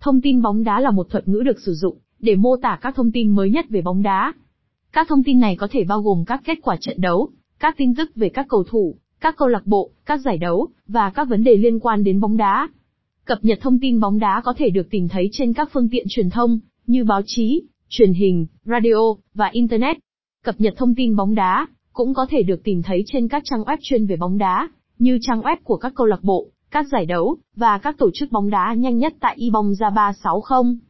Thông tin bóng đá là một thuật ngữ được sử dụng để mô tả các thông tin mới nhất về bóng đá. Các thông tin này có thể bao gồm các kết quả trận đấu, các tin tức về các cầu thủ, các câu lạc bộ, các giải đấu, và các vấn đề liên quan đến bóng đá. Cập nhật thông tin bóng đá có thể được tìm thấy trên các phương tiện truyền thông, như báo chí, truyền hình, radio, và Internet. Cập nhật thông tin bóng đá, cũng có thể được tìm thấy trên các trang web chuyên về bóng đá, như trang web của các câu lạc bộ, các giải đấu, và các tổ chức bóng đá nhanh nhất tại ibongza 360.